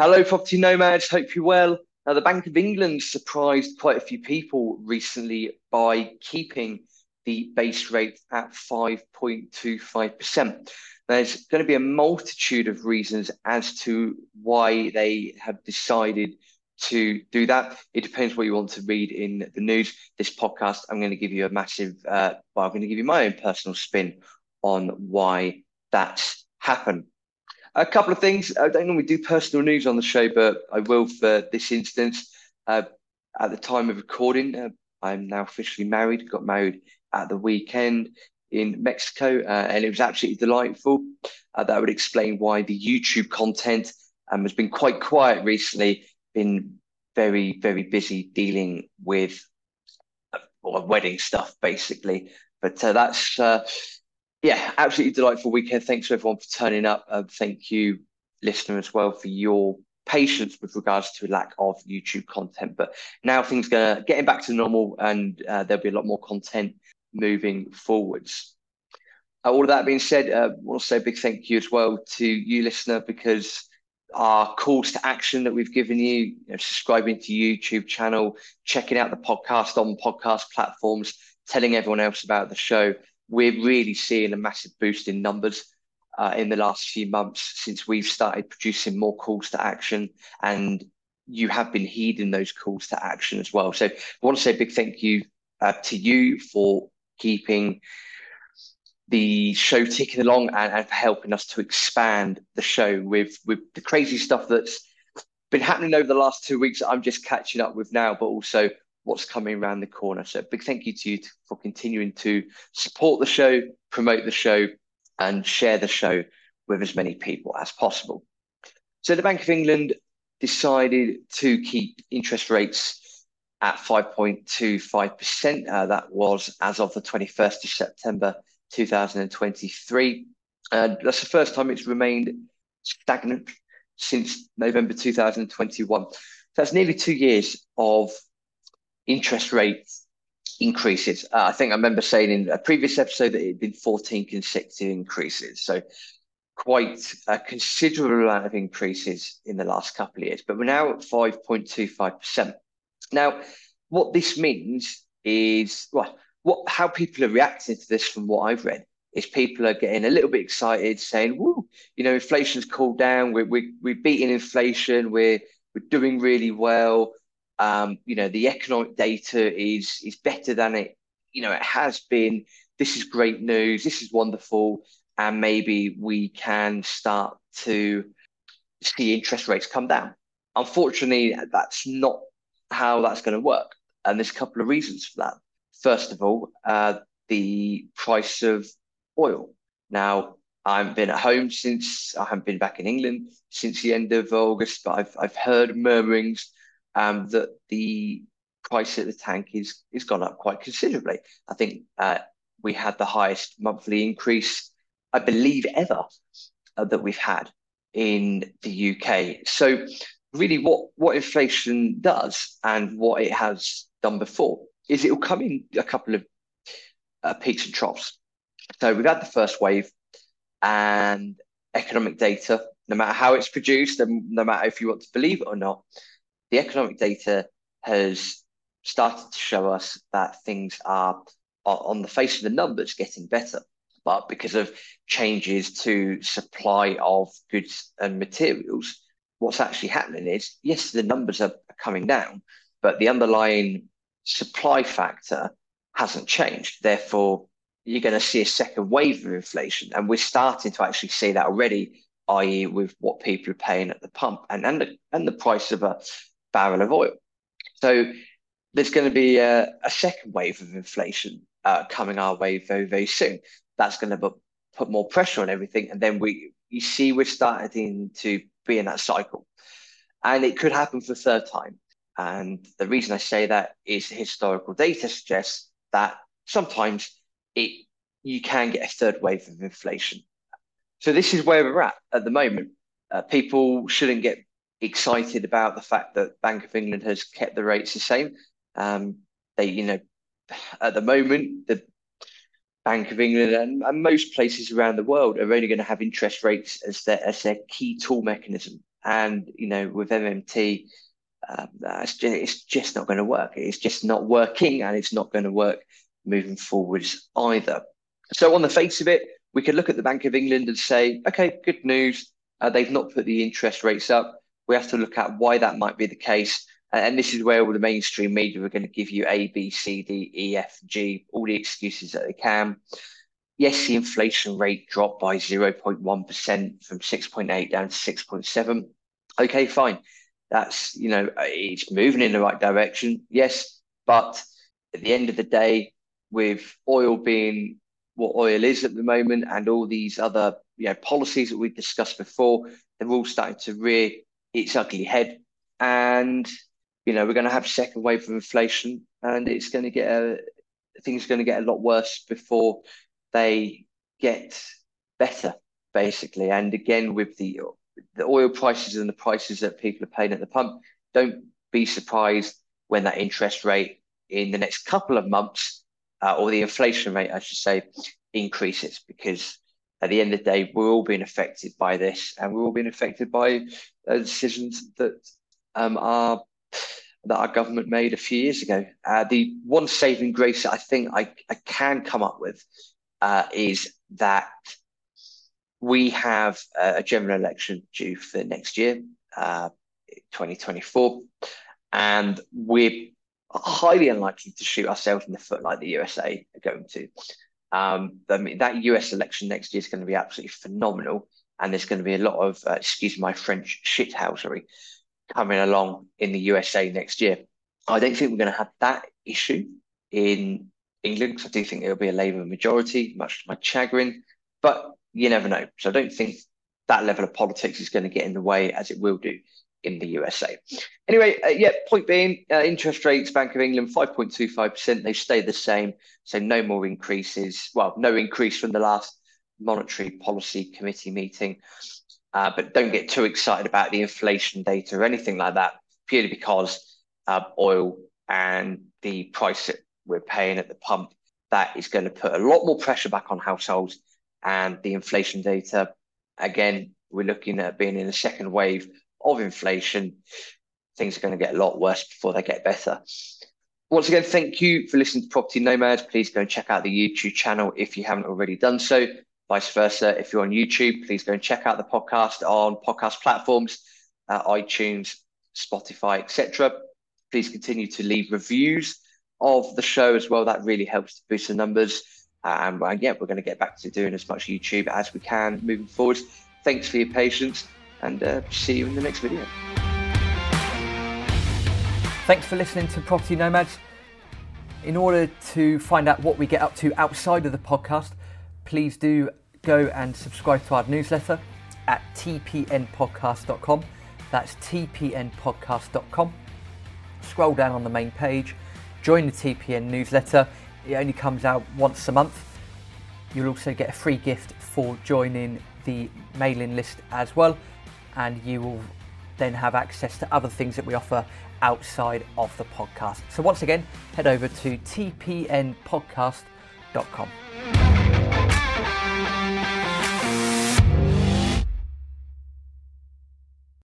Hello, property nomads. Hope you're well. Now, the Bank of England surprised quite a few people recently by keeping the base rate at 5.25%. There's going to be a multitude of reasons as to why they have decided to do that. It depends what you want to read in the news. This podcast, I'm going to give you a massive, uh, well, I'm going to give you my own personal spin on why that's happened. A couple of things. I don't normally do personal news on the show, but I will for this instance. Uh, at the time of recording, uh, I'm now officially married. Got married at the weekend in Mexico, uh, and it was absolutely delightful. Uh, that would explain why the YouTube content um, has been quite quiet recently. Been very, very busy dealing with uh, wedding stuff, basically. But uh, that's yeah, absolutely delightful weekend. Thanks to everyone for turning up. and thank you, listener, as well, for your patience with regards to lack of YouTube content. But now things are getting back to normal, and uh, there'll be a lot more content moving forwards. Uh, all of that being said, uh, want to say a big thank you as well to you, listener, because our calls to action that we've given you, you know, subscribing to YouTube channel, checking out the podcast on podcast platforms, telling everyone else about the show we're really seeing a massive boost in numbers uh, in the last few months since we've started producing more calls to action and you have been heeding those calls to action as well. So I want to say a big thank you uh, to you for keeping the show ticking along and, and for helping us to expand the show with with the crazy stuff that's been happening over the last two weeks. I'm just catching up with now, but also what's coming around the corner. So big thank you to you for continuing to support the show, promote the show, and share the show with as many people as possible. So the Bank of England decided to keep interest rates at 5.25%. Uh, that was as of the 21st of September 2023. And that's the first time it's remained stagnant since November 2021. So that's nearly two years of interest rate increases. Uh, I think I remember saying in a previous episode that it had been 14 consecutive increases. So quite a considerable amount of increases in the last couple of years, but we're now at 5.25%. Now, what this means is, well, what how people are reacting to this from what I've read is people are getting a little bit excited, saying, "Woo, you know, inflation's cooled down. We're we we're beating inflation. We're we're doing really well. Um, you know, the economic data is is better than it, you know, it has been. This is great news. This is wonderful, and maybe we can start to see interest rates come down. Unfortunately, that's not how that's going to work, and there's a couple of reasons for that. First of all, uh, the price of oil. Now, I haven't been at home since I haven't been back in England since the end of August, but I've I've heard murmurings um, that the price at the tank is is gone up quite considerably. I think uh, we had the highest monthly increase, I believe, ever uh, that we've had in the UK. So really, what what inflation does and what it has done before is it will come in a couple of uh, peaks and troughs. So we've had the first wave, and economic data, no matter how it's produced, and no matter if you want to believe it or not, the economic data has started to show us that things are, on the face of the numbers getting better. But because of changes to supply of goods and materials, what's actually happening is yes, the numbers are coming down, but the underlying supply factor hasn't changed. Therefore, you're going to see a second wave of inflation. And we're starting to actually see that already, i.e., with what people are paying at the pump and, and, the, and the price of a barrel of oil. So there's going to be a, a second wave of inflation uh, coming our way very, very soon. That's going to put more pressure on everything. And then we, you see, we're starting to be in that cycle. And it could happen for the third time. And the reason I say that is historical data suggests that sometimes it you can get a third wave of inflation. So this is where we're at at the moment. Uh, people shouldn't get excited about the fact that Bank of England has kept the rates the same. Um, they, you know, at the moment, the Bank of England and, and most places around the world are only going to have interest rates as their as their key tool mechanism. And, you know, with MMT, um, it's, just, it's just not going to work. It's just not working and it's not going to work moving forwards either. So, on the face of it, we could look at the Bank of England and say, okay, good news. Uh, they've not put the interest rates up. We have to look at why that might be the case. And this is where all the mainstream media are going to give you A, B, C, D, E, F, G, all the excuses that they can. Yes, the inflation rate dropped by 0.1% from 6.8 down to 6.7. Okay, fine. That's, you know, it's moving in the right direction. Yes. But at the end of the day, with oil being what oil is at the moment and all these other you know policies that we've discussed before, they're all starting to rear its ugly head. And you know, we're going to have second wave of inflation and it's going to get a things are going to get a lot worse before they get better, basically. And again, with the the oil prices and the prices that people are paying at the pump, don't be surprised when that interest rate in the next couple of months, uh, or the inflation rate, I should say, increases because at the end of the day, we're all being affected by this, and we're all being affected by uh, decisions that um, that our government made a few years ago. Uh, the one saving grace that I think I, I can come up with uh, is that we have a general election due for next year, uh, 2024, and we're highly unlikely to shoot ourselves in the foot like the USA are going to. Um, I mean, that US election next year is going to be absolutely phenomenal, and there's going to be a lot of, uh, excuse my French, shithousery coming along in the USA next year. I don't think we're going to have that issue in England because I do think it'll be a Labour majority, much to my chagrin. But you never know. So I don't think that level of politics is going to get in the way as it will do in the USA. Anyway, uh, yeah, point being, uh, interest rates, Bank of England, 5.25%, they stay the same. So no more increases. Well, no increase from the last Monetary Policy Committee meeting. Uh, but don't get too excited about the inflation data or anything like that, purely because uh, oil and the price that we're paying at the pump, that is going to put a lot more pressure back on households. And the inflation data, again, we're looking at being in a second wave of inflation. Things are going to get a lot worse before they get better. Once again, thank you for listening to Property Nomads. Please go and check out the YouTube channel if you haven't already done so. Vice versa, if you're on YouTube, please go and check out the podcast on podcast platforms, uh, iTunes, Spotify, etc. Please continue to leave reviews of the show as well. That really helps to boost the numbers. Um, and yeah, we're going to get back to doing as much YouTube as we can moving forward. Thanks for your patience and uh, see you in the next video. Thanks for listening to Property Nomads. In order to find out what we get up to outside of the podcast, please do go and subscribe to our newsletter at tpnpodcast.com. That's tpnpodcast.com. Scroll down on the main page, join the TPN newsletter. It only comes out once a month. You'll also get a free gift for joining the mailing list as well and you will then have access to other things that we offer outside of the podcast. So, once again, head over to tpnpodcast.com.